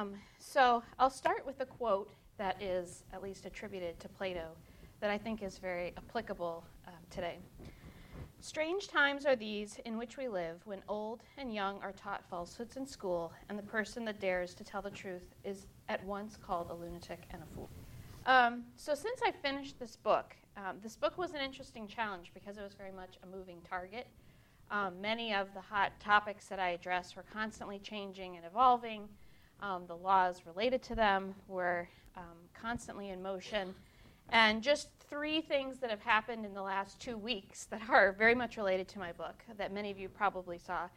Um, so I'll start with a quote that is at least attributed to Plato that I think is very applicable um, today. Strange times are these in which we live when old and young are taught falsehoods in school, and the person that dares to tell the truth is at once called a lunatic and a fool. Um, so, since I finished this book, um, this book was an interesting challenge because it was very much a moving target. Um, many of the hot topics that I addressed were constantly changing and evolving. Um, the laws related to them were um, constantly in motion. And just three things that have happened in the last two weeks that are very much related to my book that many of you probably saw.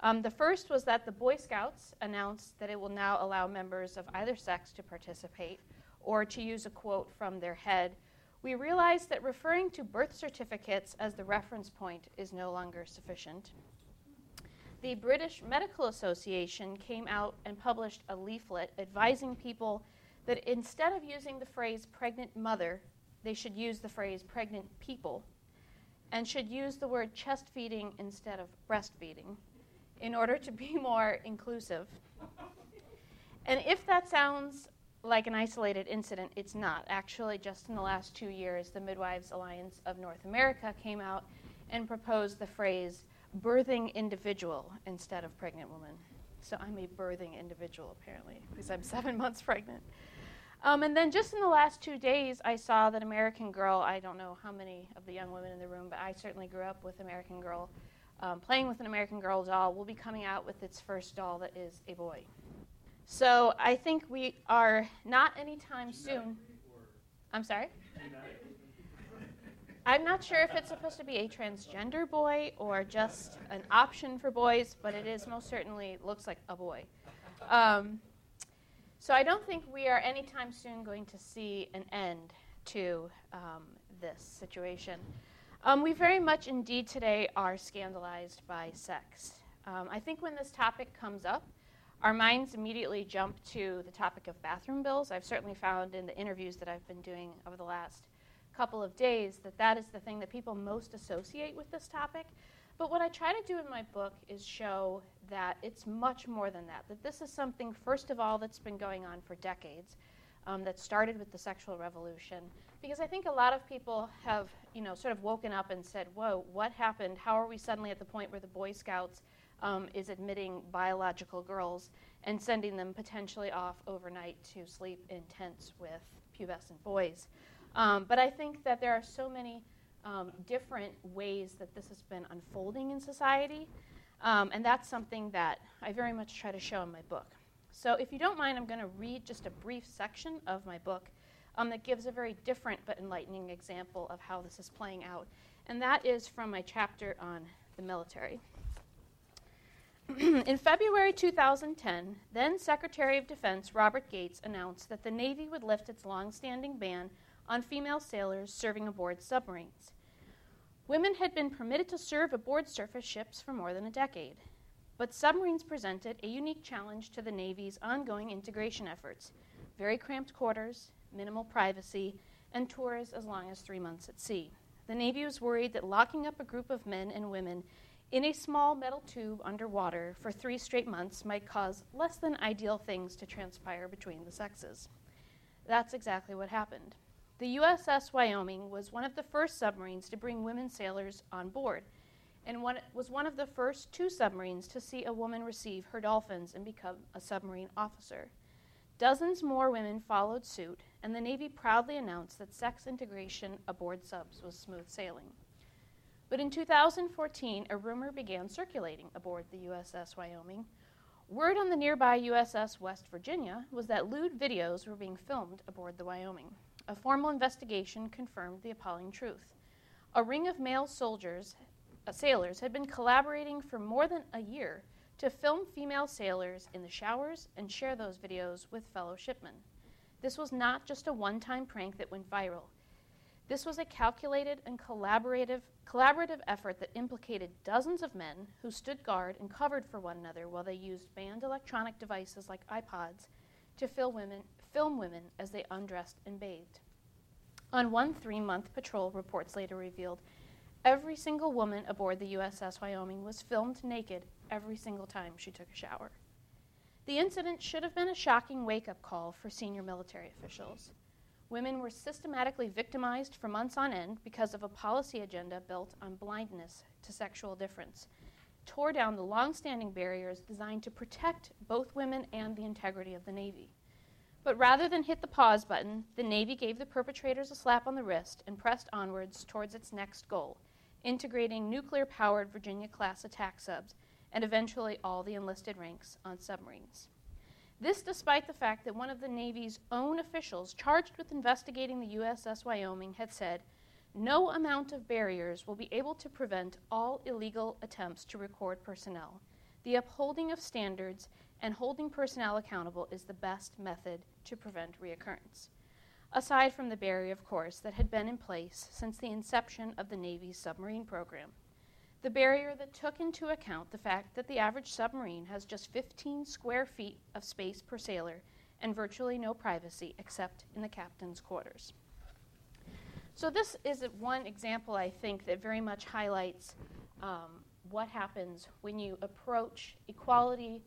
Um, the first was that the Boy Scouts announced that it will now allow members of either sex to participate, or to use a quote from their head, we realized that referring to birth certificates as the reference point is no longer sufficient. The British Medical Association came out and published a leaflet advising people that instead of using the phrase pregnant mother, they should use the phrase pregnant people and should use the word chest feeding instead of breastfeeding in order to be more inclusive. And if that sounds like an isolated incident, it's not. Actually, just in the last two years, the Midwives Alliance of North America came out and proposed the phrase birthing individual instead of pregnant woman. So I'm a birthing individual, apparently, because I'm seven months pregnant. Um, and then just in the last two days, I saw that American Girl, I don't know how many of the young women in the room, but I certainly grew up with American Girl. Um, playing with an American Girl doll will be coming out with its first doll that is a boy. So I think we are not anytime soon. I'm sorry? I'm not sure if it's supposed to be a transgender boy or just an option for boys, but it is most certainly looks like a boy. Um, so I don't think we are anytime soon going to see an end to um, this situation. Um, we very much indeed today are scandalized by sex. Um, I think when this topic comes up, our minds immediately jump to the topic of bathroom bills. I've certainly found in the interviews that I've been doing over the last couple of days that that is the thing that people most associate with this topic. But what I try to do in my book is show that it's much more than that. That this is something, first of all, that's been going on for decades, um, that started with the sexual revolution. Because I think a lot of people have, you know, sort of woken up and said, "Whoa, what happened? How are we suddenly at the point where the Boy Scouts um, is admitting biological girls and sending them potentially off overnight to sleep in tents with pubescent boys?" Um, but I think that there are so many um, different ways that this has been unfolding in society. Um, and that's something that I very much try to show in my book. So, if you don't mind, I'm going to read just a brief section of my book um, that gives a very different but enlightening example of how this is playing out. And that is from my chapter on the military. in February 2010, then Secretary of Defense Robert Gates announced that the Navy would lift its long-standing ban on female sailors serving aboard submarines. Women had been permitted to serve aboard surface ships for more than a decade. But submarines presented a unique challenge to the Navy's ongoing integration efforts very cramped quarters, minimal privacy, and tours as long as three months at sea. The Navy was worried that locking up a group of men and women in a small metal tube underwater for three straight months might cause less than ideal things to transpire between the sexes. That's exactly what happened. The USS Wyoming was one of the first submarines to bring women sailors on board, and one, was one of the first two submarines to see a woman receive her dolphins and become a submarine officer. Dozens more women followed suit, and the Navy proudly announced that sex integration aboard subs was smooth sailing. But in 2014, a rumor began circulating aboard the USS Wyoming. Word on the nearby USS West Virginia was that lewd videos were being filmed aboard the Wyoming. A formal investigation confirmed the appalling truth. A ring of male soldiers, uh, sailors, had been collaborating for more than a year to film female sailors in the showers and share those videos with fellow shipmen. This was not just a one time prank that went viral. This was a calculated and collaborative, collaborative effort that implicated dozens of men who stood guard and covered for one another while they used banned electronic devices like iPods to film women, film women as they undressed and bathed. On one three month patrol, reports later revealed, every single woman aboard the USS Wyoming was filmed naked every single time she took a shower. The incident should have been a shocking wake up call for senior military officials. Women were systematically victimized for months on end because of a policy agenda built on blindness to sexual difference, tore down the long standing barriers designed to protect both women and the integrity of the Navy. But rather than hit the pause button, the Navy gave the perpetrators a slap on the wrist and pressed onwards towards its next goal integrating nuclear powered Virginia class attack subs and eventually all the enlisted ranks on submarines. This despite the fact that one of the Navy's own officials charged with investigating the USS Wyoming had said, no amount of barriers will be able to prevent all illegal attempts to record personnel. The upholding of standards and holding personnel accountable is the best method to prevent reoccurrence. Aside from the barrier, of course, that had been in place since the inception of the Navy's submarine program the barrier that took into account the fact that the average submarine has just 15 square feet of space per sailor and virtually no privacy except in the captain's quarters. So, this is one example, I think, that very much highlights um, what happens when you approach equality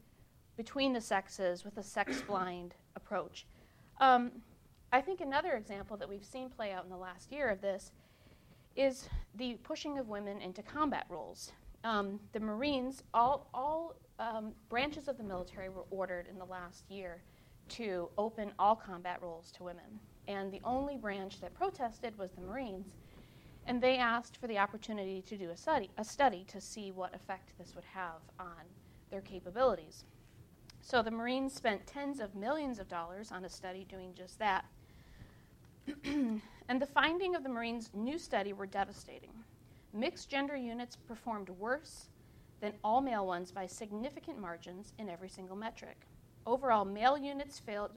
between the sexes with a sex blind approach. Um, I think another example that we've seen play out in the last year of this is the pushing of women into combat roles. Um, the Marines, all, all um, branches of the military were ordered in the last year to open all combat roles to women. And the only branch that protested was the Marines. And they asked for the opportunity to do a study, a study to see what effect this would have on their capabilities. So the Marines spent tens of millions of dollars on a study doing just that. and the finding of the Marines' new study were devastating. Mixed gender units performed worse than all male ones by significant margins in every single metric. Overall, male units failed,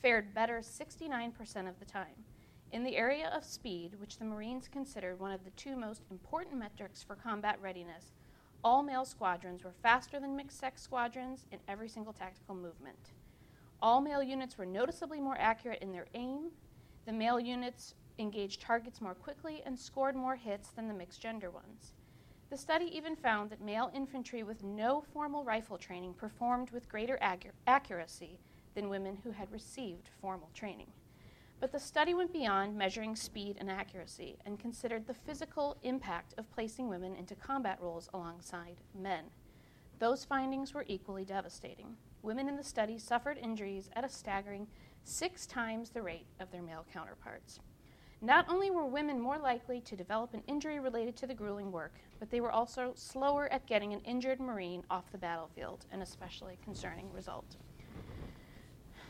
fared better 69% of the time. In the area of speed, which the Marines considered one of the two most important metrics for combat readiness, all male squadrons were faster than mixed sex squadrons in every single tactical movement. All male units were noticeably more accurate in their aim. The male units engaged targets more quickly and scored more hits than the mixed gender ones. The study even found that male infantry with no formal rifle training performed with greater accuracy than women who had received formal training. But the study went beyond measuring speed and accuracy and considered the physical impact of placing women into combat roles alongside men. Those findings were equally devastating. Women in the study suffered injuries at a staggering six times the rate of their male counterparts. Not only were women more likely to develop an injury related to the grueling work, but they were also slower at getting an injured Marine off the battlefield, an especially concerning result.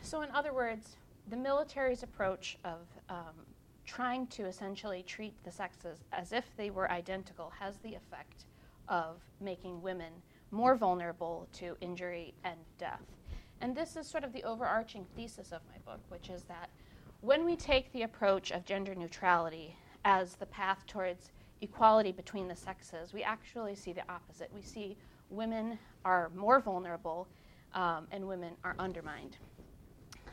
So, in other words, the military's approach of um, trying to essentially treat the sexes as if they were identical has the effect of making women more vulnerable to injury and death. And this is sort of the overarching thesis of my book, which is that when we take the approach of gender neutrality as the path towards equality between the sexes, we actually see the opposite. We see women are more vulnerable um, and women are undermined.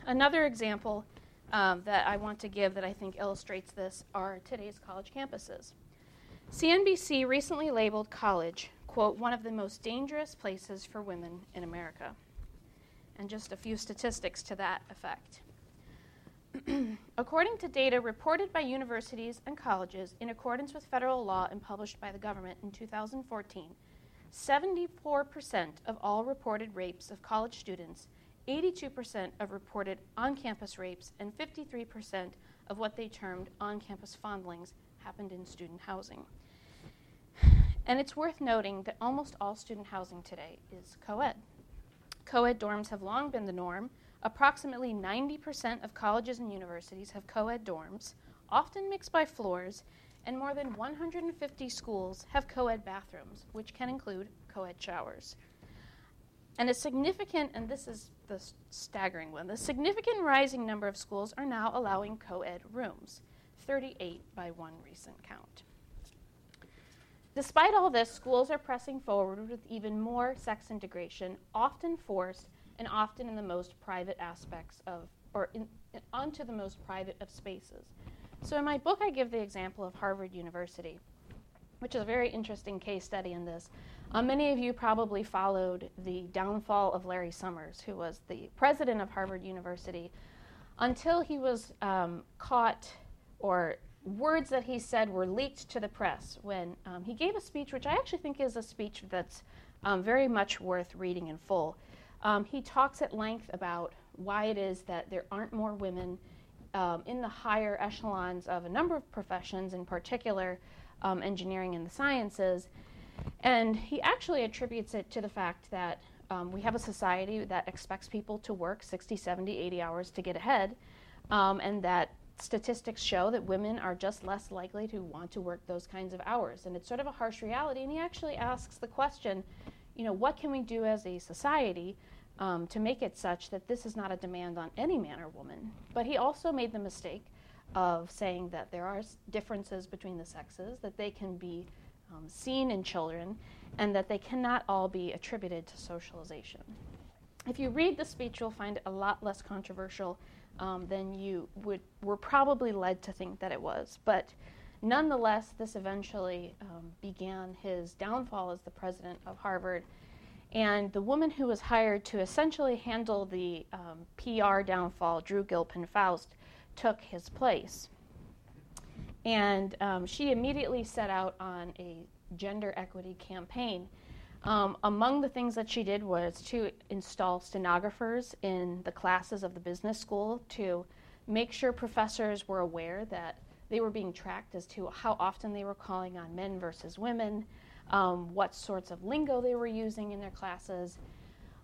Another example um, that I want to give that I think illustrates this are today's college campuses. CNBC recently labeled college, quote, one of the most dangerous places for women in America. And just a few statistics to that effect. According to data reported by universities and colleges in accordance with federal law and published by the government in 2014, 74% of all reported rapes of college students, 82% of reported on campus rapes, and 53% of what they termed on campus fondlings happened in student housing. And it's worth noting that almost all student housing today is co ed. Co ed dorms have long been the norm Approximately 90% of colleges and universities have co ed dorms, often mixed by floors, and more than 150 schools have co ed bathrooms, which can include co ed showers. And a significant, and this is the staggering one, the significant rising number of schools are now allowing co ed rooms, 38 by one recent count. Despite all this, schools are pressing forward with even more sex integration, often forced and often in the most private aspects of, or in, onto the most private of spaces. So in my book, I give the example of Harvard University, which is a very interesting case study in this. Uh, many of you probably followed the downfall of Larry Summers, who was the president of Harvard University, until he was um, caught or words that he said were leaked to the press when um, he gave a speech, which I actually think is a speech that's um, very much worth reading in full. Um, he talks at length about why it is that there aren't more women um, in the higher echelons of a number of professions, in particular um, engineering and the sciences. And he actually attributes it to the fact that um, we have a society that expects people to work 60, 70, 80 hours to get ahead, um, and that statistics show that women are just less likely to want to work those kinds of hours. And it's sort of a harsh reality. And he actually asks the question, you know, what can we do as a society um, to make it such that this is not a demand on any man or woman? But he also made the mistake of saying that there are differences between the sexes, that they can be um, seen in children, and that they cannot all be attributed to socialization. If you read the speech, you'll find it a lot less controversial um, than you would were probably led to think that it was. But nonetheless, this eventually um, began his downfall as the president of Harvard. And the woman who was hired to essentially handle the um, PR downfall, Drew Gilpin Faust, took his place. And um, she immediately set out on a gender equity campaign. Um, among the things that she did was to install stenographers in the classes of the business school to make sure professors were aware that they were being tracked as to how often they were calling on men versus women, um, what sorts of lingo they were using in their classes.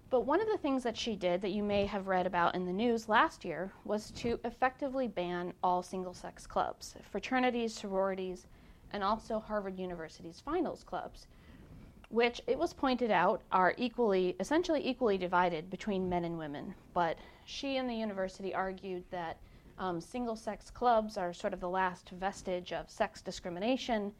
But one of the things that she did that you may have read about in the news last year was to effectively ban all single sex clubs, fraternities, sororities, and also Harvard University's finals clubs, which it was pointed out are equally, essentially equally divided between men and women. But she and the university argued that um, single sex clubs are sort of the last vestige of sex discrimination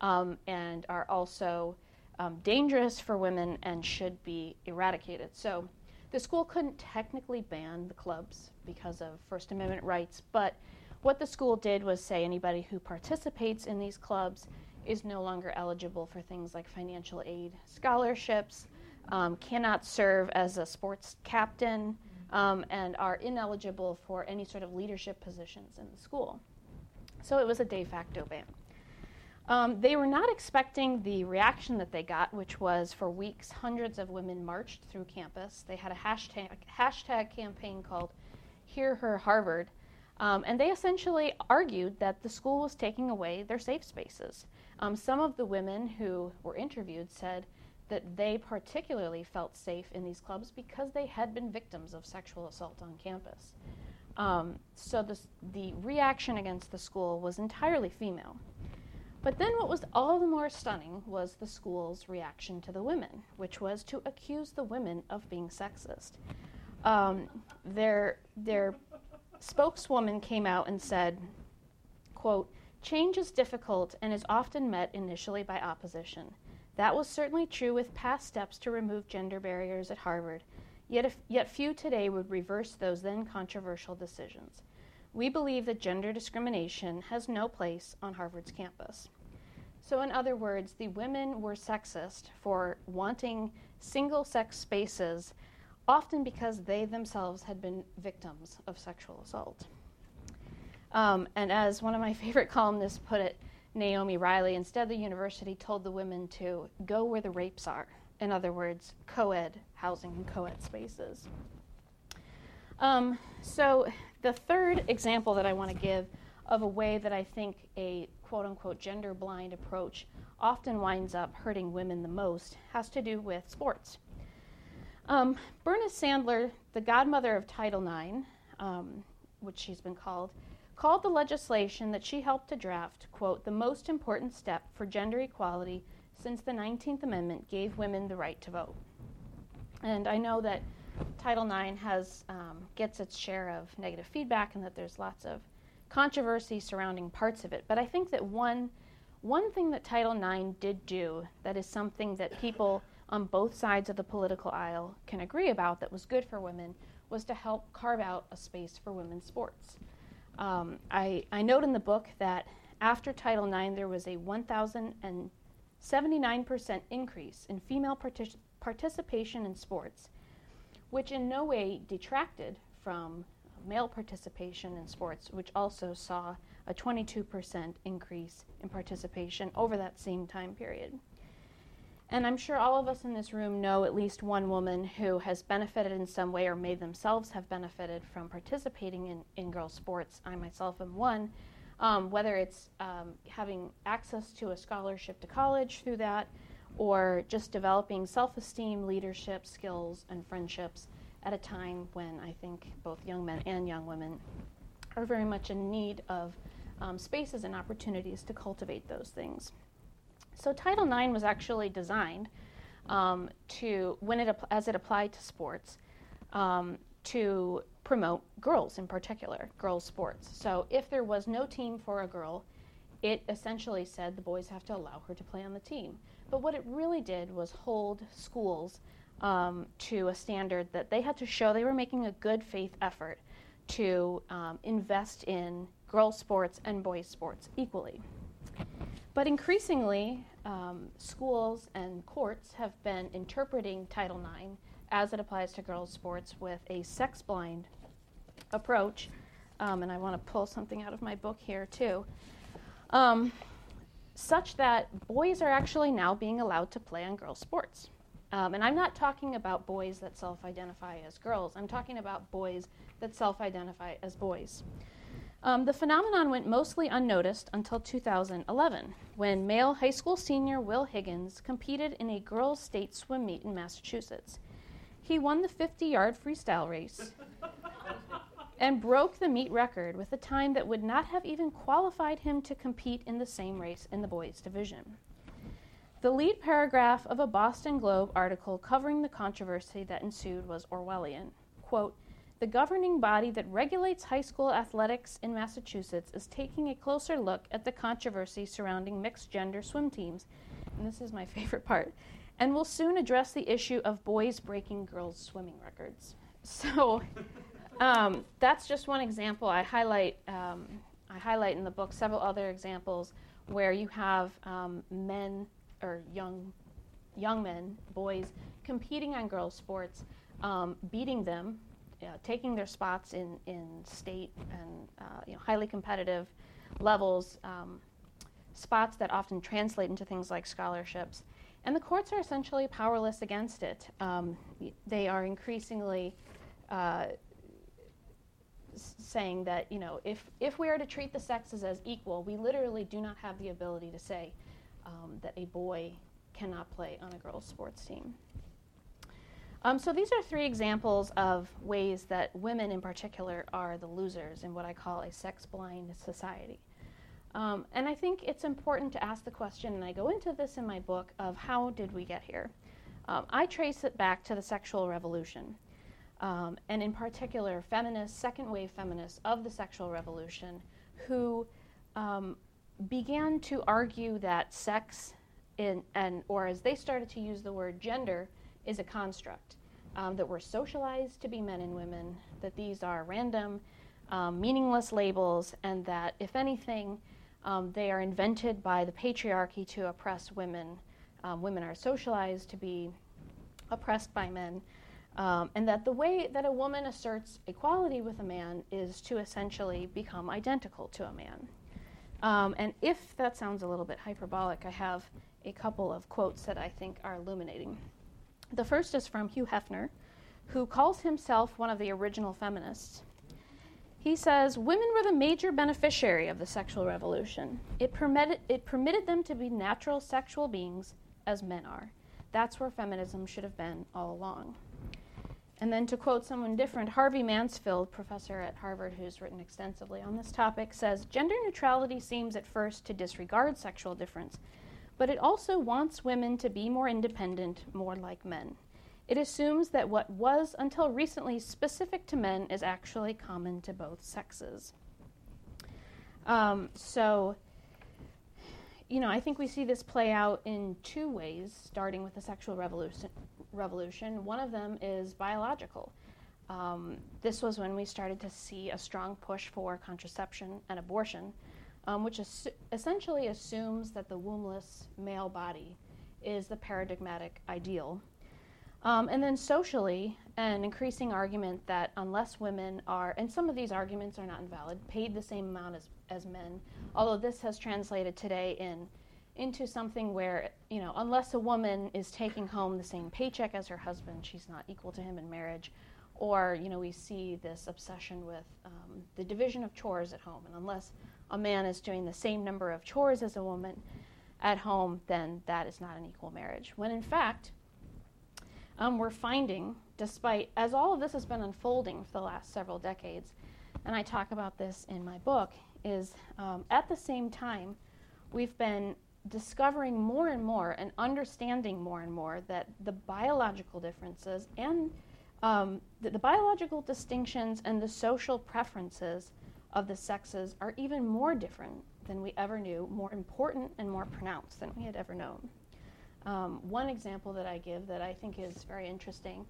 um, and are also um, dangerous for women and should be eradicated. So the school couldn't technically ban the clubs because of First Amendment rights, but what the school did was say anybody who participates in these clubs is no longer eligible for things like financial aid, scholarships, um, cannot serve as a sports captain, um, and are ineligible for any sort of leadership positions in the school. So it was a de facto ban. Um, they were not expecting the reaction that they got, which was for weeks, hundreds of women marched through campus. They had a hashtag, hashtag campaign called Hear Her Harvard, um, and they essentially argued that the school was taking away their safe spaces. Um, some of the women who were interviewed said that they particularly felt safe in these clubs because they had been victims of sexual assault on campus. Um, so this, the reaction against the school was entirely female. But then what was all the more stunning was the school's reaction to the women, which was to accuse the women of being sexist. Um, their, their spokeswoman came out and said, quote, change is difficult and is often met initially by opposition. That was certainly true with past steps to remove gender barriers at Harvard, yet, if, yet few today would reverse those then controversial decisions. We believe that gender discrimination has no place on Harvard's campus. So, in other words, the women were sexist for wanting single sex spaces often because they themselves had been victims of sexual assault. Um, and as one of my favorite columnists put it, Naomi Riley, instead the university told the women to go where the rapes are. In other words, co ed housing and co ed spaces. Um, so, the third example that I want to give of a way that I think a quote unquote gender blind approach often winds up hurting women the most has to do with sports. Um, Bernice Sandler, the godmother of Title IX, um, which she's been called, called the legislation that she helped to draft, quote, the most important step for gender equality since the 19th Amendment gave women the right to vote. And I know that Title IX has, um, gets its share of negative feedback and that there's lots of controversy surrounding parts of it. But I think that one, one thing that Title IX did do that is something that people on both sides of the political aisle can agree about that was good for women was to help carve out a space for women's sports. Um, I, I note in the book that after Title IX, there was a 1,000 79% increase in female partic- participation in sports, which in no way detracted from male participation in sports, which also saw a 22% increase in participation over that same time period. And I'm sure all of us in this room know at least one woman who has benefited in some way or may themselves have benefited from participating in, in girls' sports. I myself am one. Um, whether it's um, having access to a scholarship to college through that, or just developing self esteem, leadership skills, and friendships at a time when I think both young men and young women are very much in need of um, spaces and opportunities to cultivate those things. So Title IX was actually designed um, to, when it as it applied to sports, um, to promote girls in particular, girls' sports. So if there was no team for a girl, it essentially said the boys have to allow her to play on the team. But what it really did was hold schools um, to a standard that they had to show they were making a good faith effort to um, invest in girls' sports and boys' sports equally. But increasingly, um, schools and courts have been interpreting Title IX as it applies to girls' sports with a sex blind approach. Um, and I want to pull something out of my book here, too. Um, such that boys are actually now being allowed to play on girls' sports. Um, and I'm not talking about boys that self identify as girls, I'm talking about boys that self identify as boys. Um, the phenomenon went mostly unnoticed until 2011, when male high school senior Will Higgins competed in a girls' state swim meet in Massachusetts. He won the 50 yard freestyle race and broke the meet record with a time that would not have even qualified him to compete in the same race in the boys' division. The lead paragraph of a Boston Globe article covering the controversy that ensued was Orwellian. Quote, the governing body that regulates high school athletics in Massachusetts is taking a closer look at the controversy surrounding mixed gender swim teams. And this is my favorite part. And will soon address the issue of boys breaking girls' swimming records. So um, that's just one example. I highlight, um, I highlight in the book several other examples where you have um, men or young, young men, boys, competing on girls' sports, um, beating them you know, taking their spots in, in state and uh, you know, highly competitive levels, um, spots that often translate into things like scholarships. And the courts are essentially powerless against it. Um, they are increasingly uh, saying that you know if if we are to treat the sexes as equal, we literally do not have the ability to say um, that a boy cannot play on a girls' sports team. Um, so these are three examples of ways that women in particular are the losers in what I call a sex blind society. Um, and I think it's important to ask the question, and I go into this in my book, of how did we get here? Um, I trace it back to the sexual revolution, um, and in particular, feminists, second wave feminists of the sexual revolution, who um, began to argue that sex, in, and, or as they started to use the word gender, is a construct, um, that we're socialized to be men and women, that these are random, um, meaningless labels, and that if anything, um, they are invented by the patriarchy to oppress women. Um, women are socialized to be oppressed by men. Um, and that the way that a woman asserts equality with a man is to essentially become identical to a man. Um, and if that sounds a little bit hyperbolic, I have a couple of quotes that I think are illuminating. The first is from Hugh Hefner, who calls himself one of the original feminists. He says women were the major beneficiary of the sexual revolution. It permitted, it permitted them to be natural sexual beings as men are. That's where feminism should have been all along. And then to quote someone different, Harvey Mansfield, professor at Harvard who's written extensively on this topic, says gender neutrality seems at first to disregard sexual difference but it also wants women to be more independent, more like men. It assumes that what was until recently specific to men is actually common to both sexes. Um, so, you know, I think we see this play out in two ways, starting with the sexual revolution. revolution. One of them is biological. Um, this was when we started to see a strong push for contraception and abortion um, which essentially assumes that the wombless male body is the paradigmatic ideal. Um, and then socially, an increasing argument that unless women are, and some of these arguments are not invalid, paid the same amount as, as men, although this has translated today in into something where, you know, unless a woman is taking home the same paycheck as her husband, she's not equal to him in marriage. Or, you know, we see this obsession with um, the division of chores at home. And unless a man is doing the same number of chores as a woman at home, then that is not an equal marriage. When in fact, um, we're finding, despite, as all of this has been unfolding for the last several decades, and I talk about this in my book, is um, at the same time, we've been discovering more and more and understanding more and more that the biological differences and um, the, the biological distinctions and the social preferences of the sexes are even more different than we ever knew, more important and more pronounced than we had ever known. Um, one example that I give that I think is very interesting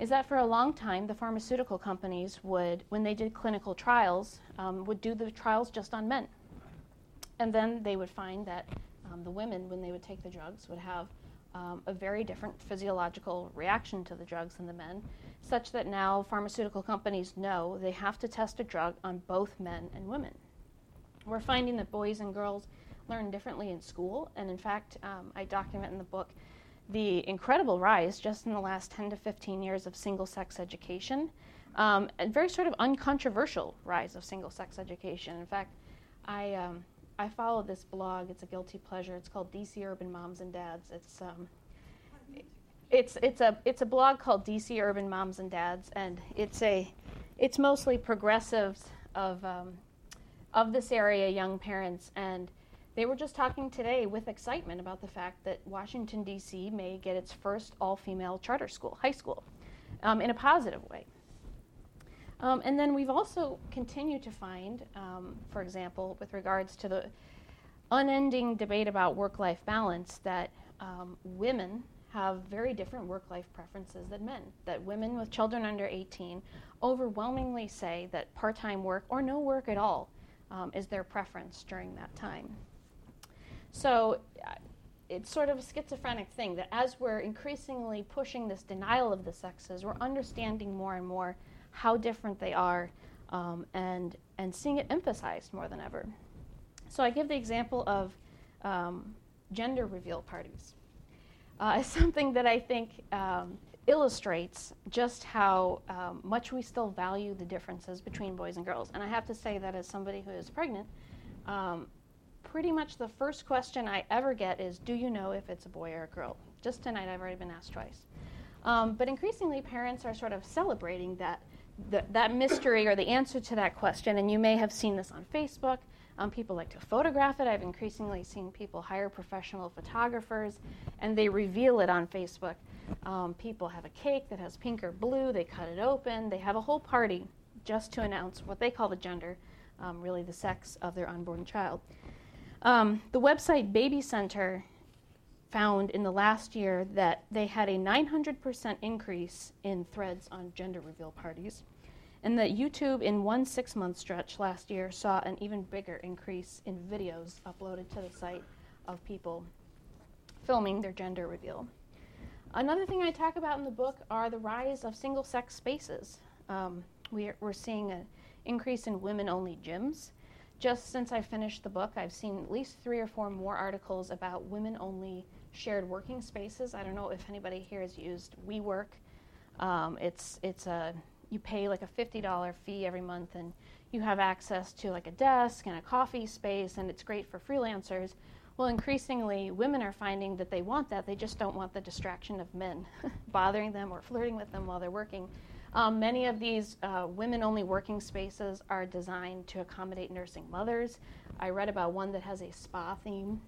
is that for a long time, the pharmaceutical companies would, when they did clinical trials, um, would do the trials just on men. And then they would find that um, the women, when they would take the drugs, would have um, a very different physiological reaction to the drugs than the men, such that now pharmaceutical companies know they have to test a drug on both men and women. We're finding that boys and girls learn differently in school. And in fact, um, I document in the book the incredible rise just in the last 10 to 15 years of single sex education, um, and very sort of uncontroversial rise of single sex education. In fact, I, um, I follow this blog, it's a guilty pleasure. It's called DC Urban Moms and Dads. It's, um, it's, it's, a, it's a blog called DC Urban Moms and Dads, and it's, a, it's mostly progressives of, um, of this area, young parents, and they were just talking today with excitement about the fact that Washington, D.C. may get its first all female charter school, high school, um, in a positive way. Um, and then we've also continued to find, um, for example, with regards to the unending debate about work life balance, that um, women have very different work life preferences than men. That women with children under 18 overwhelmingly say that part time work or no work at all um, is their preference during that time. So uh, it's sort of a schizophrenic thing that as we're increasingly pushing this denial of the sexes, we're understanding more and more how different they are um, and, and seeing it emphasized more than ever. So I give the example of um, gender reveal parties uh, as something that I think um, illustrates just how um, much we still value the differences between boys and girls. And I have to say that as somebody who is pregnant, um, pretty much the first question I ever get is, Do you know if it's a boy or a girl? Just tonight, I've already been asked twice. Um, but increasingly, parents are sort of celebrating that, the, that mystery or the answer to that question. And you may have seen this on Facebook. Um, people like to photograph it. I've increasingly seen people hire professional photographers and they reveal it on Facebook. Um, people have a cake that has pink or blue, they cut it open, they have a whole party just to announce what they call the gender, um, really the sex of their unborn child. Um, the website Baby Center found in the last year that they had a 900% increase in threads on gender reveal parties, and that YouTube, in one six month stretch last year, saw an even bigger increase in videos uploaded to the site of people filming their gender reveal. Another thing I talk about in the book are the rise of single sex spaces. Um, we're, we're seeing an increase in women only gyms just since I finished the book, I've seen at least three or four more articles about women only shared working spaces. I don't know if anybody here has used WeWork. Um, it's it's a you pay like a fifty dollar fee every month, and you have access to like a desk and a coffee space, and it's great for freelancers. Well, increasingly, women are finding that they want that. They just don't want the distraction of men bothering them or flirting with them while they're working. Um, many of these uh, women only working spaces are designed to accommodate nursing mothers. I read about one that has a spa theme.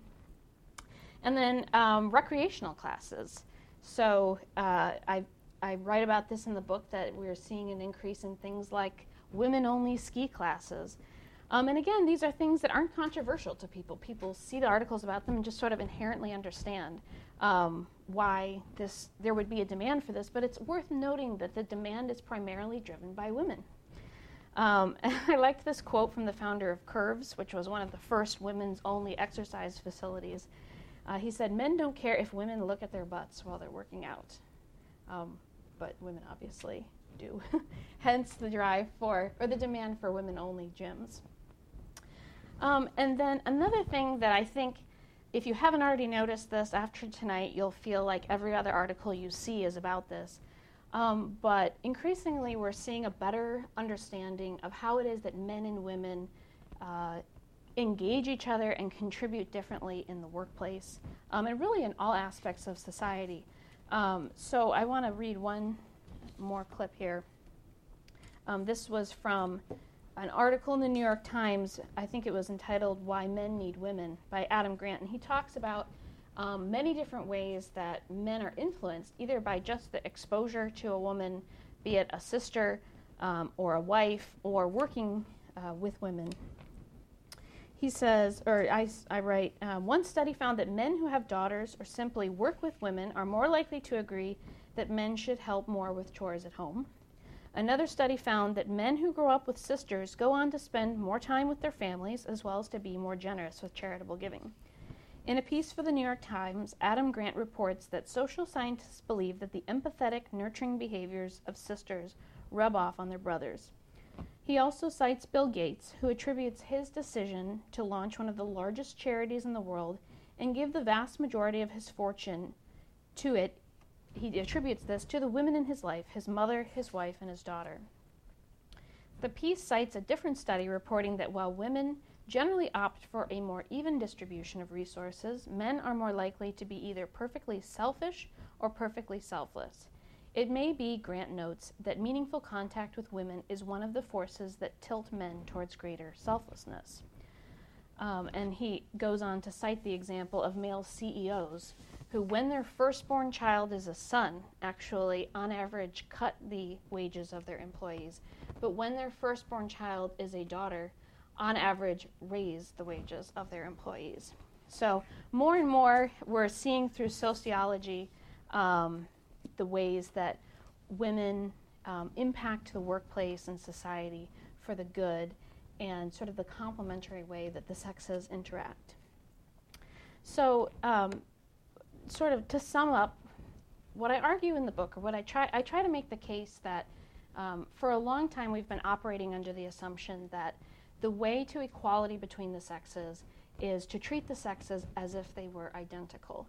And then um, recreational classes. So uh, I, I write about this in the book that we're seeing an increase in things like women only ski classes. Um, and again, these are things that aren't controversial to people. People see the articles about them and just sort of inherently understand um, why this there would be a demand for this, but it's worth noting that the demand is primarily driven by women. Um, I liked this quote from the founder of Curves, which was one of the first women's only exercise facilities. Uh, he said, Men don't care if women look at their butts while they're working out. Um, but women obviously do. Hence the drive for, or the demand for women only gyms. Um, and then another thing that I think, if you haven't already noticed this after tonight, you'll feel like every other article you see is about this. Um, but increasingly, we're seeing a better understanding of how it is that men and women uh, engage each other and contribute differently in the workplace, um, and really in all aspects of society. Um, so I want to read one more clip here. Um, this was from an article in the New York Times. I think it was entitled "Why Men Need Women" by Adam Grant, and he talks about um, many different ways that men are influenced, either by just the exposure to a woman, be it a sister um, or a wife, or working uh, with women. He says, or I, I write, uh, one study found that men who have daughters or simply work with women are more likely to agree that men should help more with chores at home. Another study found that men who grow up with sisters go on to spend more time with their families as well as to be more generous with charitable giving. In a piece for the New York Times, Adam Grant reports that social scientists believe that the empathetic, nurturing behaviors of sisters rub off on their brothers. He also cites Bill Gates, who attributes his decision to launch one of the largest charities in the world and give the vast majority of his fortune to it. He attributes this to the women in his life his mother, his wife, and his daughter. The piece cites a different study reporting that while women generally opt for a more even distribution of resources, men are more likely to be either perfectly selfish or perfectly selfless. It may be, Grant notes, that meaningful contact with women is one of the forces that tilt men towards greater selflessness. Um, and he goes on to cite the example of male CEOs who, when their firstborn child is a son, actually, on average, cut the wages of their employees. But when their firstborn child is a daughter, on average, raise the wages of their employees. So, more and more, we're seeing through sociology um, the ways that women um, impact the workplace and society for the good and sort of the complementary way that the sexes interact. So, um, sort of to sum up, what I argue in the book, or what I try, I try to make the case that um, for a long time we've been operating under the assumption that the way to equality between the sexes is to treat the sexes as if they were identical.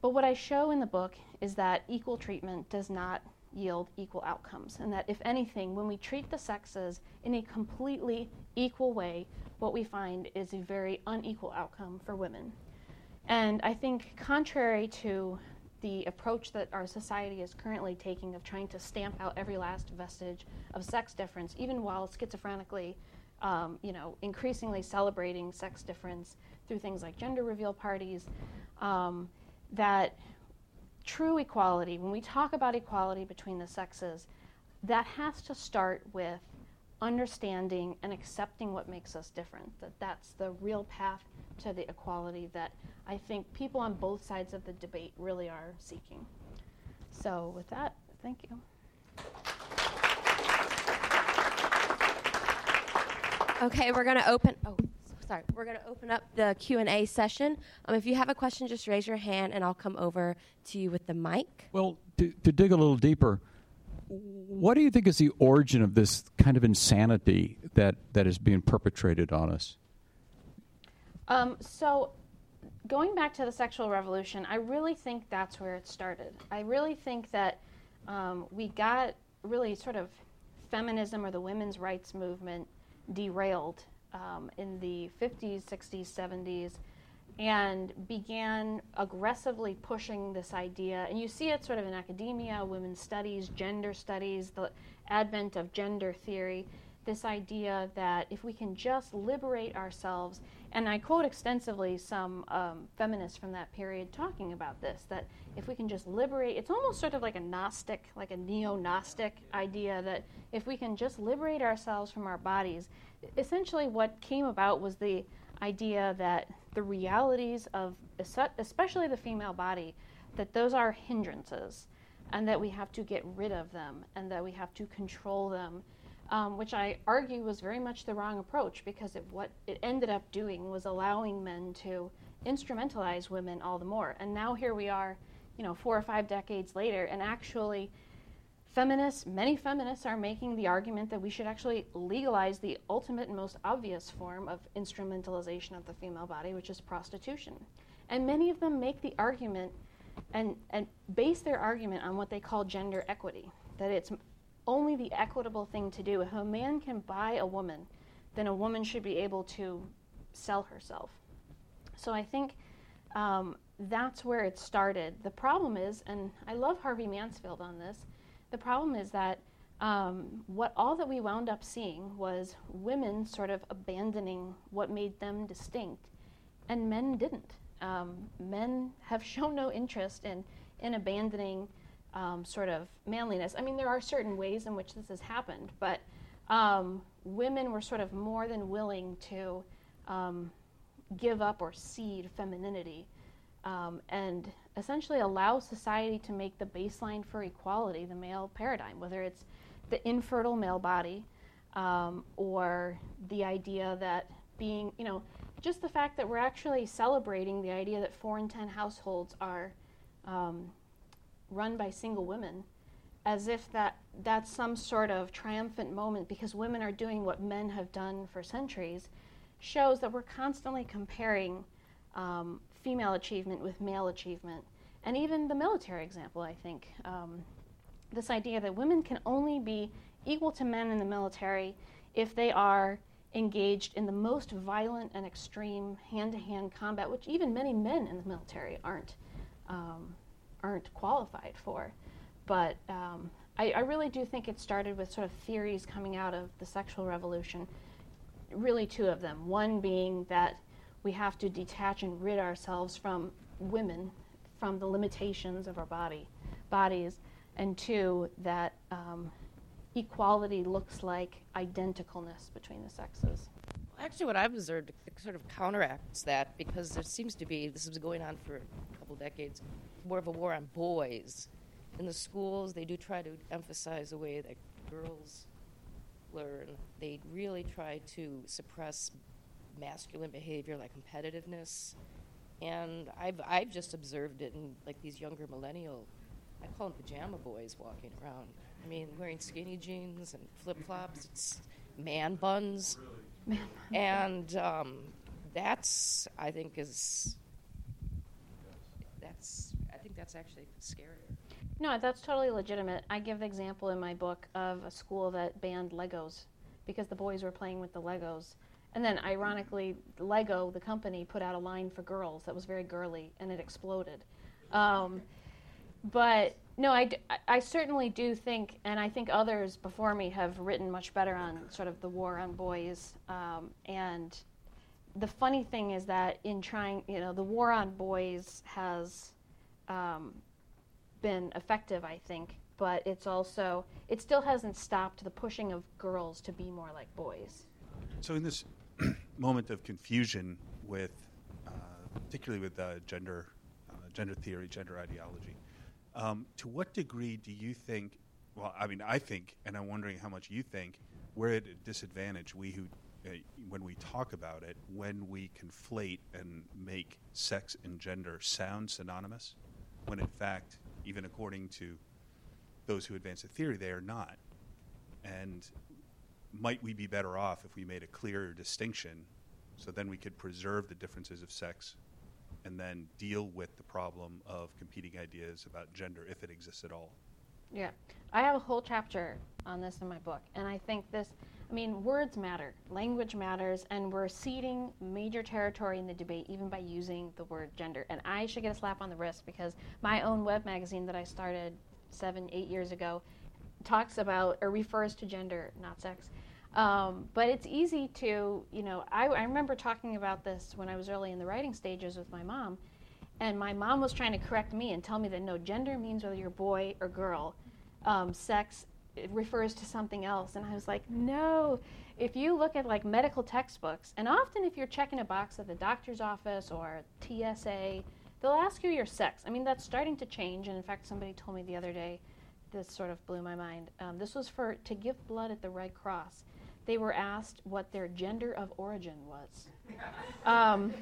But what I show in the book is that equal treatment does not yield equal outcomes, and that if anything, when we treat the sexes in a completely equal way, what we find is a very unequal outcome for women. And I think, contrary to the approach that our society is currently taking of trying to stamp out every last vestige of sex difference, even while schizophrenically um, you know, increasingly celebrating sex difference through things like gender reveal parties, um, that true equality, when we talk about equality between the sexes, that has to start with understanding and accepting what makes us different. That that's the real path to the equality that I think people on both sides of the debate really are seeking. So with that, thank you. Okay, we're going to open. Oh, sorry. We're going to open up the Q and A session. Um, if you have a question, just raise your hand, and I'll come over to you with the mic. Well, to, to dig a little deeper, what do you think is the origin of this kind of insanity that that is being perpetrated on us? Um, so, going back to the sexual revolution, I really think that's where it started. I really think that um, we got really sort of feminism or the women's rights movement derailed um, in the 50s, 60s, 70s, and began aggressively pushing this idea. And you see it sort of in academia, women's studies, gender studies, the advent of gender theory. This idea that if we can just liberate ourselves, and I quote extensively some um, feminists from that period talking about this, that if we can just liberate, it's almost sort of like a Gnostic, like a neo Gnostic idea that if we can just liberate ourselves from our bodies, essentially what came about was the idea that the realities of, especially the female body, that those are hindrances and that we have to get rid of them and that we have to control them. Um, which I argue was very much the wrong approach because it, what it ended up doing was allowing men to instrumentalize women all the more. And now here we are, you know, four or five decades later, and actually, feminists, many feminists are making the argument that we should actually legalize the ultimate and most obvious form of instrumentalization of the female body, which is prostitution. And many of them make the argument and, and base their argument on what they call gender equity, that it's only the equitable thing to do. If a man can buy a woman, then a woman should be able to sell herself. So I think um, that's where it started. The problem is, and I love Harvey Mansfield on this, the problem is that um, what all that we wound up seeing was women sort of abandoning what made them distinct, and men didn't. Um, men have shown no interest in, in abandoning um, sort of manliness. I mean, there are certain ways in which this has happened, but um, women were sort of more than willing to um, give up or cede femininity um, and essentially allow society to make the baseline for equality the male paradigm, whether it's the infertile male body um, or the idea that being, you know, just the fact that we're actually celebrating the idea that four in ten households are um, run by single women as if that that's some sort of triumphant moment because women are doing what men have done for centuries shows that we're constantly comparing um, female achievement with male achievement and even the military example i think um, this idea that women can only be equal to men in the military if they are engaged in the most violent and extreme hand-to-hand combat which even many men in the military aren't um, aren't qualified for. But um, I, I, really do think it started with sort of theories coming out of the sexual revolution. Really, two of them. One being that we have to detach and rid ourselves from women, from the limitations of our body, bodies, and two that um, equality looks like identicalness between the sexes. Actually, what I've observed sort of counteracts that because there seems to be this been going on for a couple decades more of a war on boys. In the schools, they do try to emphasize the way that girls learn. They really try to suppress masculine behavior like competitiveness. And I've, I've just observed it in like these younger millennial, I call them pajama boys walking around. I mean, wearing skinny jeans and flip flops. It's man buns. And um, that's, I think, is that's I think that's actually scarier. No, that's totally legitimate. I give the example in my book of a school that banned Legos because the boys were playing with the Legos. And then, ironically, Lego, the company, put out a line for girls that was very girly, and it exploded. Um, but no, I, I certainly do think, and I think others before me have written much better on sort of the war on boys. Um, and the funny thing is that in trying, you know, the war on boys has um, been effective, I think, but it's also, it still hasn't stopped the pushing of girls to be more like boys. So, in this moment of confusion with, uh, particularly with uh, gender, uh, gender theory, gender ideology, um, to what degree do you think? Well, I mean, I think, and I'm wondering how much you think, we're at a disadvantage, we who uh, when we talk about it, when we conflate and make sex and gender sound synonymous when in fact, even according to those who advance the theory, they are not. And might we be better off if we made a clearer distinction so then we could preserve the differences of sex and then deal with the problem of competing ideas about gender if it exists at all? Yeah. I have a whole chapter on this in my book, and I think this I mean, words matter, language matters, and we're ceding major territory in the debate even by using the word gender. And I should get a slap on the wrist because my own web magazine that I started seven, eight years ago talks about or refers to gender, not sex. Um, but it's easy to, you know, I, I remember talking about this when I was early in the writing stages with my mom, and my mom was trying to correct me and tell me that no, gender means whether you're boy or girl. Um, sex refers to something else. And I was like, no. If you look at like medical textbooks, and often if you're checking a box at the doctor's office or TSA, they'll ask you your sex. I mean, that's starting to change. And in fact, somebody told me the other day, this sort of blew my mind. Um, this was for to give blood at the Red Cross. They were asked what their gender of origin was. um,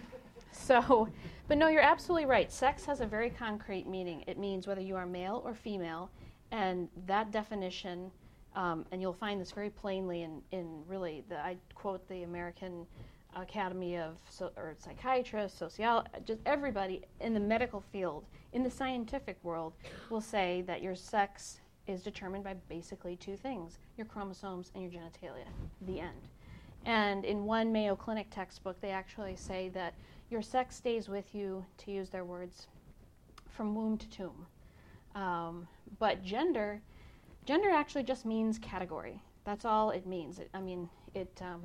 so, but no, you're absolutely right. Sex has a very concrete meaning. It means whether you are male or female, and that definition, um, and you'll find this very plainly in, in really the I quote the American Academy of so, or psychiatrists, sociologists, just everybody in the medical field, in the scientific world, will say that your sex is determined by basically two things: your chromosomes and your genitalia. The end. And in one Mayo Clinic textbook, they actually say that your sex stays with you, to use their words, from womb to tomb. Um, but gender, gender actually just means category. That's all it means. It, I mean, it um,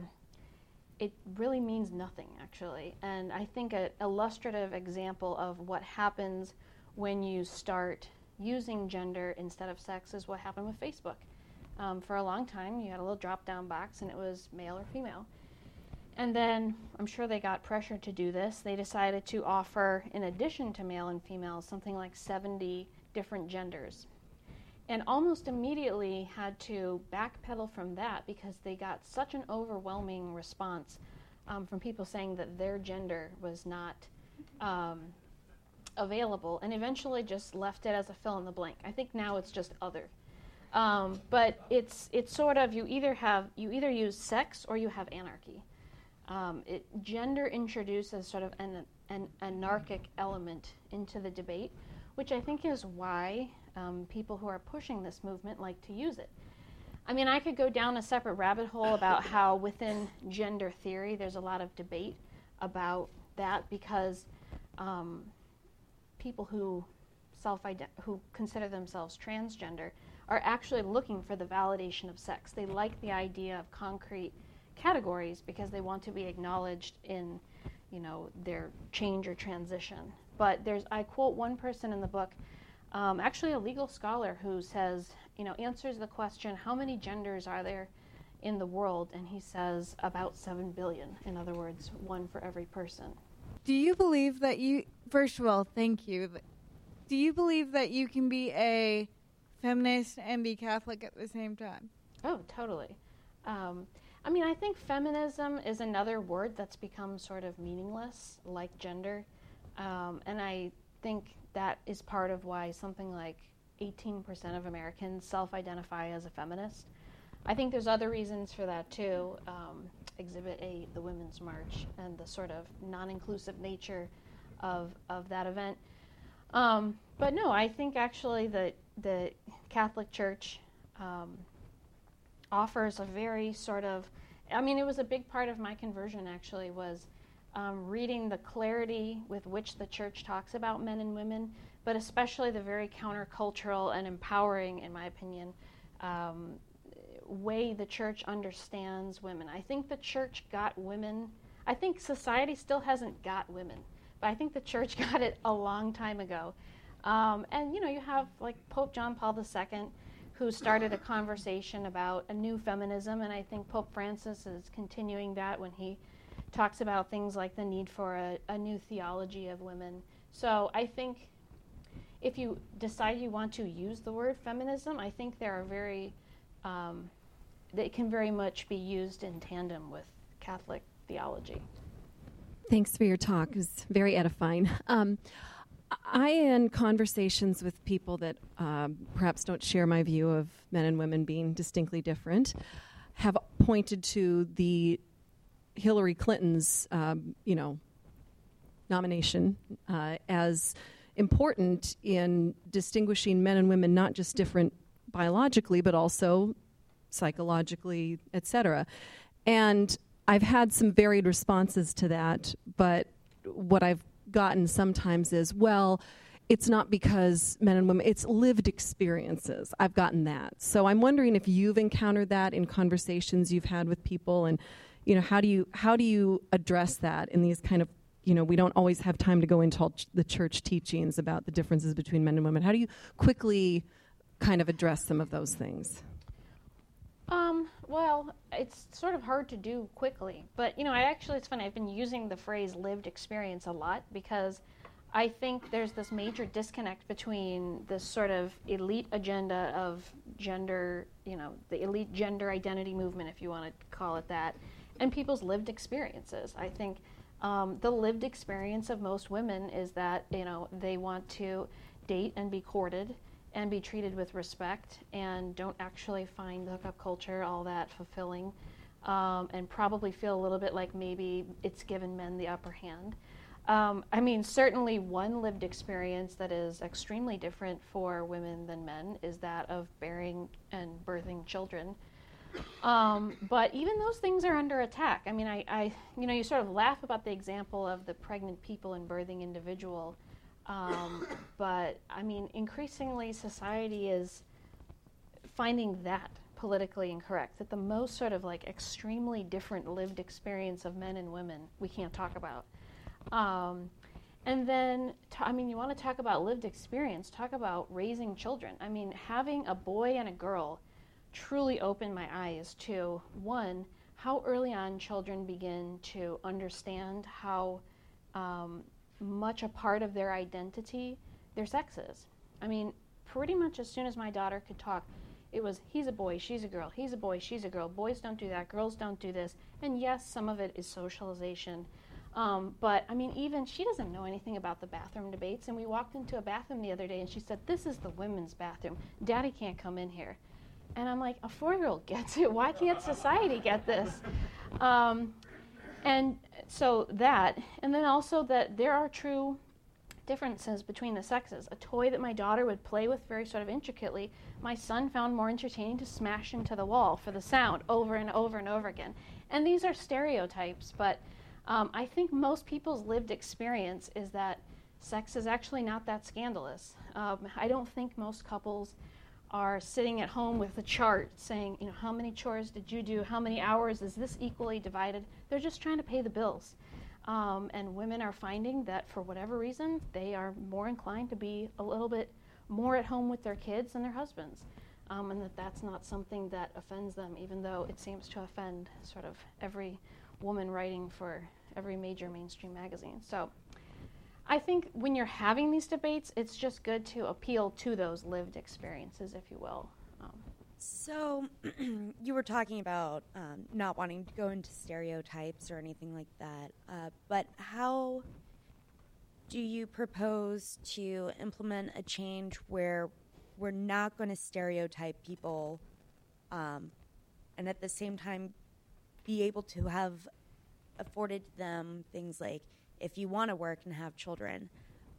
it really means nothing actually. And I think an illustrative example of what happens when you start using gender instead of sex is what happened with Facebook. Um, for a long time, you had a little drop down box and it was male or female. And then I'm sure they got pressure to do this. They decided to offer, in addition to male and female, something like 70 different genders. And almost immediately had to backpedal from that because they got such an overwhelming response um, from people saying that their gender was not um, available and eventually just left it as a fill in the blank. I think now it's just other. Um, but it's it's sort of you either have you either use sex or you have anarchy. Um, it, gender introduces sort of an, an anarchic element into the debate, which I think is why um, people who are pushing this movement like to use it. I mean, I could go down a separate rabbit hole about how within gender theory there's a lot of debate about that because um, people who self who consider themselves transgender are actually looking for the validation of sex. They like the idea of concrete categories because they want to be acknowledged in, you know, their change or transition. But there's, I quote one person in the book, um, actually a legal scholar who says, you know, answers the question, how many genders are there in the world? And he says about 7 billion. In other words, one for every person. Do you believe that you, first of all, thank you. Do you believe that you can be a feminist and be Catholic at the same time? Oh, totally. Um, I mean, I think feminism is another word that's become sort of meaningless, like gender. Um, and I think that is part of why something like 18% of Americans self identify as a feminist. I think there's other reasons for that too. Um, Exhibit A, the Women's March, and the sort of non inclusive nature of, of that event. Um, but no, I think actually that the Catholic Church um, offers a very sort of, I mean, it was a big part of my conversion actually was um, reading the clarity with which the church talks about men and women, but especially the very countercultural and empowering, in my opinion, um, way the church understands women. I think the church got women. I think society still hasn't got women, but I think the church got it a long time ago. Um, and you know, you have like Pope John Paul II, who started a conversation about a new feminism, and I think Pope Francis is continuing that when he talks about things like the need for a, a new theology of women. So I think if you decide you want to use the word feminism, I think there are very, um, they can very much be used in tandem with Catholic theology. Thanks for your talk. It was very edifying. Um, I, in conversations with people that um, perhaps don't share my view of men and women being distinctly different, have pointed to the Hillary Clinton's, um, you know, nomination uh, as important in distinguishing men and women, not just different biologically, but also psychologically, etc. And I've had some varied responses to that, but what I've gotten sometimes is, well, it's not because men and women, it's lived experiences. I've gotten that. So I'm wondering if you've encountered that in conversations you've had with people and you know, how do you how do you address that in these kind of you know, we don't always have time to go into the church teachings about the differences between men and women. How do you quickly kind of address some of those things? Um, well, it's sort of hard to do quickly, but you know, I actually it's funny. I've been using the phrase lived experience a lot because I think there's this major disconnect between this sort of elite agenda of gender, you know, the elite gender identity movement, if you want to call it that, and people's lived experiences. I think Um, the lived experience of most women is that you know they want to date and be courted and be treated with respect and don't actually find hookup culture all that fulfilling um, and probably feel a little bit like maybe it's given men the upper hand. Um, I mean, certainly one lived experience that is extremely different for women than men is that of bearing and birthing children. Um, but even those things are under attack. I mean, I, I, you know, you sort of laugh about the example of the pregnant people and birthing individual, um, but I mean, increasingly society is finding that politically incorrect. That the most sort of like extremely different lived experience of men and women we can't talk about. Um, and then, t- I mean, you want to talk about lived experience, talk about raising children. I mean, having a boy and a girl truly opened my eyes to one, how early on children begin to understand how um, much a part of their identity their sex is. I mean, pretty much as soon as my daughter could talk, it was he's a boy, she's a girl, he's a boy, she's a girl, boys don't do that, girls don't do this. And yes, some of it is socialization. Um, but I mean, even she doesn't know anything about the bathroom debates. And we walked into a bathroom the other day and she said, This is the women's bathroom. Daddy can't come in here. And I'm like, A four year old gets it. Why can't society get this? Um, and so that, and then also that there are true differences between the sexes. A toy that my daughter would play with very sort of intricately, my son found more entertaining to smash into the wall for the sound over and over and over again. And these are stereotypes, but um, I think most people's lived experience is that sex is actually not that scandalous. Um, I don't think most couples are sitting at home with a chart saying, you know, how many chores did you do? How many hours? Is this equally divided? They're just trying to pay the bills. Um, and women are finding that for whatever reason, they are more inclined to be a little bit more at home with their kids than their husbands. Um, and that that's not something that offends them, even though it seems to offend sort of every woman writing for every major mainstream magazine. So I think when you're having these debates, it's just good to appeal to those lived experiences, if you will. Um, So, you were talking about um, not wanting to go into stereotypes or anything like that, uh, but how do you propose to implement a change where we're not going to stereotype people um, and at the same time be able to have afforded them things like if you want to work and have children,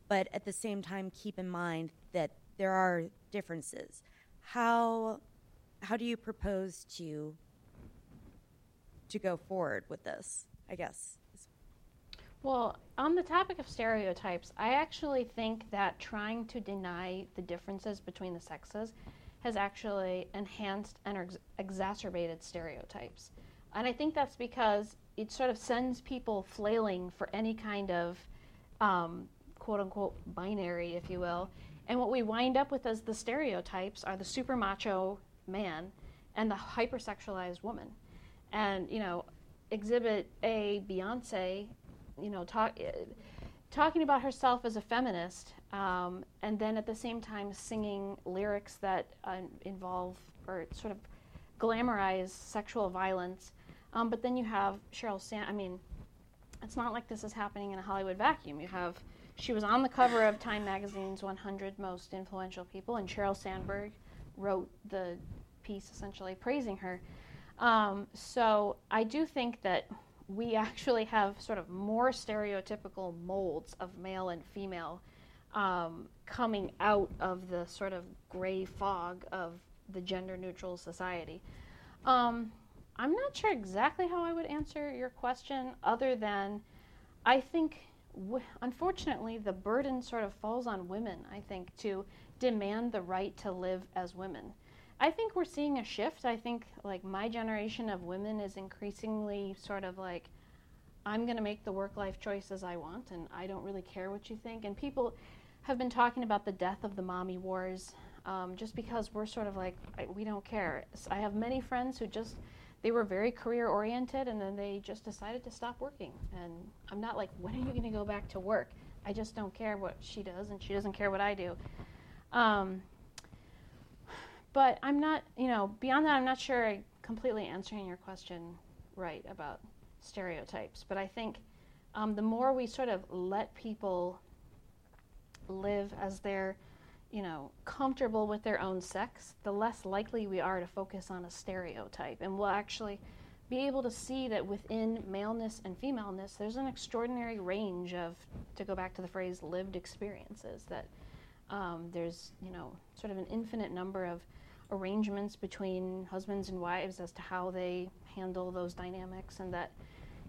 but at the same time keep in mind that there are differences. How how do you propose to to go forward with this? I guess. Well, on the topic of stereotypes, I actually think that trying to deny the differences between the sexes has actually enhanced and ex- exacerbated stereotypes. And I think that's because it sort of sends people flailing for any kind of um, quote unquote binary, if you will. And what we wind up with as the stereotypes are the super macho man and the hypersexualized woman. And, you know, exhibit A, Beyonce, you know, talk, uh, talking about herself as a feminist, um, and then at the same time singing lyrics that uh, involve or sort of glamorize sexual violence. Um, but then you have Sheryl Sand. I mean, it's not like this is happening in a Hollywood vacuum. You have she was on the cover of Time Magazine's 100 Most Influential People, and Sheryl Sandberg wrote the piece essentially praising her. Um, so I do think that we actually have sort of more stereotypical molds of male and female um, coming out of the sort of gray fog of the gender neutral society. Um, I'm not sure exactly how I would answer your question, other than I think, w- unfortunately, the burden sort of falls on women, I think, to demand the right to live as women. I think we're seeing a shift. I think, like, my generation of women is increasingly sort of like, I'm going to make the work life choices I want, and I don't really care what you think. And people have been talking about the death of the mommy wars um, just because we're sort of like, I, we don't care. I have many friends who just, they were very career oriented and then they just decided to stop working. And I'm not like, when are you going to go back to work? I just don't care what she does, and she doesn't care what I do. Um, but I'm not, you know, beyond that, I'm not sure I completely answering your question right about stereotypes. But I think um, the more we sort of let people live as they're, you know, comfortable with their own sex, the less likely we are to focus on a stereotype. And we'll actually be able to see that within maleness and femaleness, there's an extraordinary range of, to go back to the phrase, lived experiences. That um, there's, you know, sort of an infinite number of arrangements between husbands and wives as to how they handle those dynamics, and that,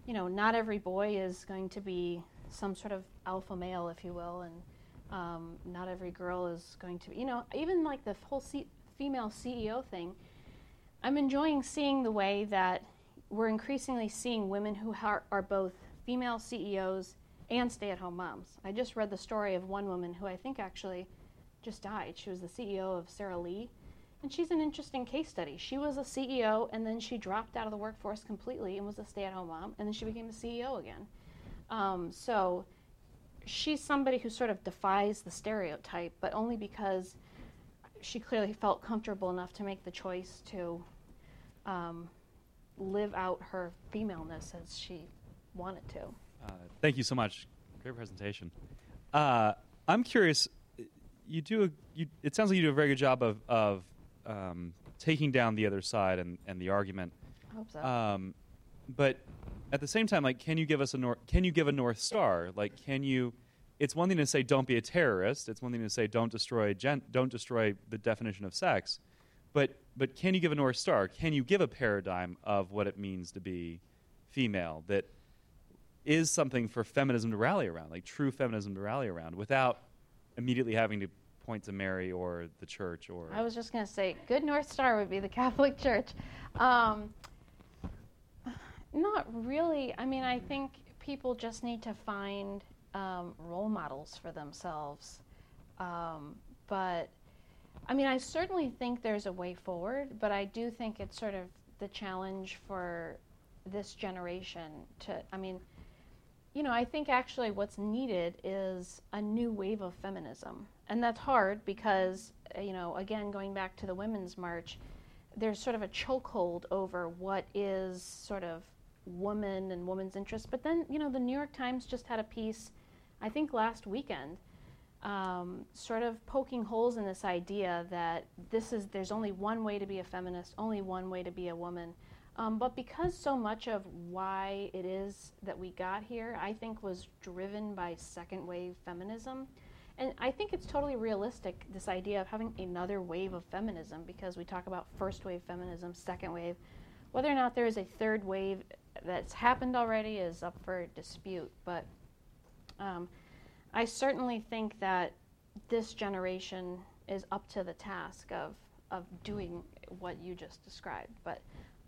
you know, not every boy is going to be some sort of alpha male, if you will, and um, not every girl is going to, be, you know, even like the whole C- female CEO thing. I'm enjoying seeing the way that we're increasingly seeing women who are, are both female CEOs and stay at home moms. I just read the story of one woman who I think actually just died. She was the CEO of Sara Lee. And she's an interesting case study. She was a CEO and then she dropped out of the workforce completely and was a stay at home mom, and then she became a CEO again. Um, so she's somebody who sort of defies the stereotype, but only because she clearly felt comfortable enough to make the choice to um, live out her femaleness as she wanted to. Uh, thank you so much. Great presentation. Uh, I'm curious. You do. A, you, it sounds like you do a very good job of of um, taking down the other side and, and the argument. I hope so. Um, but at the same time, like, can you give us a north? Can you give a north star? Like, can you? It's one thing to say don't be a terrorist. It's one thing to say don't destroy gen- don't destroy the definition of sex. But but can you give a north star? Can you give a paradigm of what it means to be female that is something for feminism to rally around, like true feminism to rally around, without immediately having to point to Mary or the church or. I was just going to say, good North Star would be the Catholic Church. Um, not really. I mean, I think people just need to find um, role models for themselves. Um, but I mean, I certainly think there's a way forward, but I do think it's sort of the challenge for this generation to, I mean, you know, I think actually what's needed is a new wave of feminism. And that's hard because, uh, you know, again, going back to the Women's March, there's sort of a chokehold over what is sort of woman and woman's interests. But then, you know, the New York Times just had a piece, I think last weekend, um, sort of poking holes in this idea that this is there's only one way to be a feminist, only one way to be a woman. Um, but because so much of why it is that we got here, I think, was driven by second wave feminism. And I think it's totally realistic, this idea of having another wave of feminism, because we talk about first wave feminism, second wave. Whether or not there is a third wave that's happened already is up for dispute. But um, I certainly think that this generation is up to the task of, of doing what you just described. But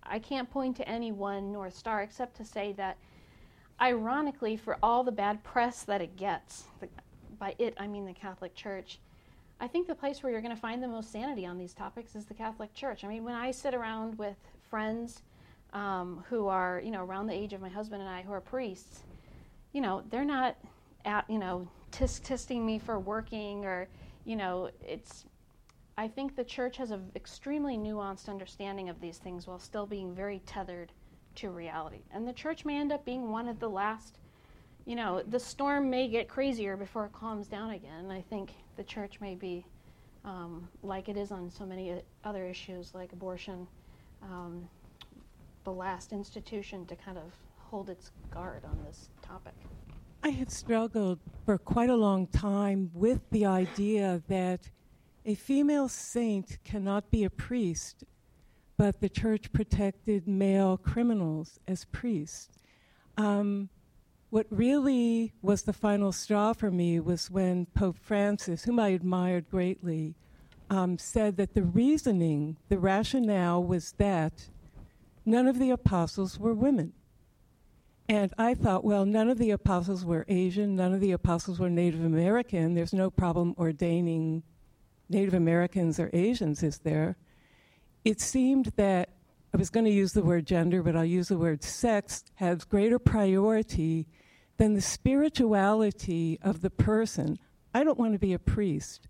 I can't point to any one North Star except to say that, ironically, for all the bad press that it gets, the, by it I mean the Catholic Church, I think the place where you're going to find the most sanity on these topics is the Catholic Church. I mean, when I sit around with friends um, who are, you know, around the age of my husband and I who are priests, you know, they're not at, you know, tisk tisting me for working or, you know, it's, I think the church has an extremely nuanced understanding of these things while still being very tethered to reality. And the church may end up being one of the last, you know, the storm may get crazier before it calms down again. I think the church may be, um, like it is on so many other issues like abortion, um, the last institution to kind of hold its guard on this topic. I have struggled for quite a long time with the idea that a female saint cannot be a priest, but the church protected male criminals as priests. Um, what really was the final straw for me was when Pope Francis, whom I admired greatly, um, said that the reasoning, the rationale was that none of the apostles were women. And I thought, well, none of the apostles were Asian, none of the apostles were Native American. There's no problem ordaining Native Americans or Asians, is there? It seemed that I was going to use the word gender, but I'll use the word sex, has greater priority than the spirituality of the person. I don't want to be a priest,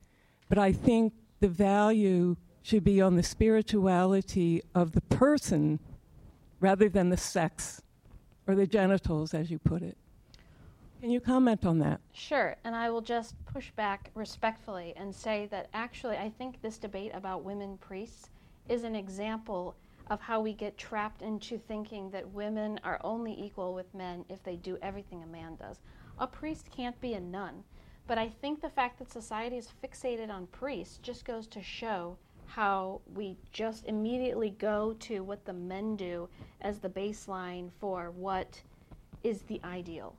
but I think the value should be on the spirituality of the person rather than the sex or the genitals, as you put it. Can you comment on that? Sure, and I will just push back respectfully and say that actually I think this debate about women priests is an example of how we get trapped into thinking that women are only equal with men if they do everything a man does. A priest can't be a nun, but I think the fact that society is fixated on priests just goes to show how we just immediately go to what the men do as the baseline for what is the ideal.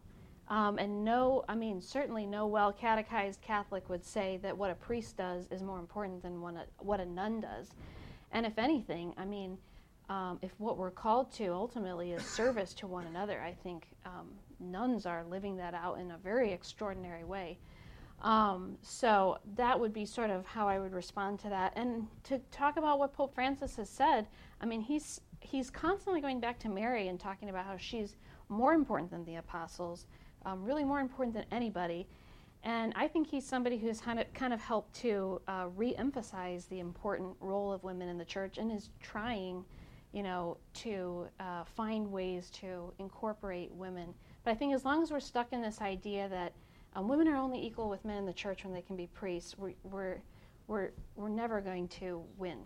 Um, and no, I mean, certainly no well catechized Catholic would say that what a priest does is more important than what a, what a nun does. And if anything, I mean, um, if what we're called to ultimately is service to one another, I think um, nuns are living that out in a very extraordinary way. Um, so that would be sort of how I would respond to that. And to talk about what Pope Francis has said, I mean, he's he's constantly going back to Mary and talking about how she's more important than the apostles, um, really more important than anybody. And I think he's somebody who's kind of, helped to uh, re-emphasize the important role of women in the church and is trying, you know, to uh, find ways to incorporate women. But I think as long as we're stuck in this idea that um, women are only equal with men in the church when they can be priests, we're, we're, we're, we're never going to win.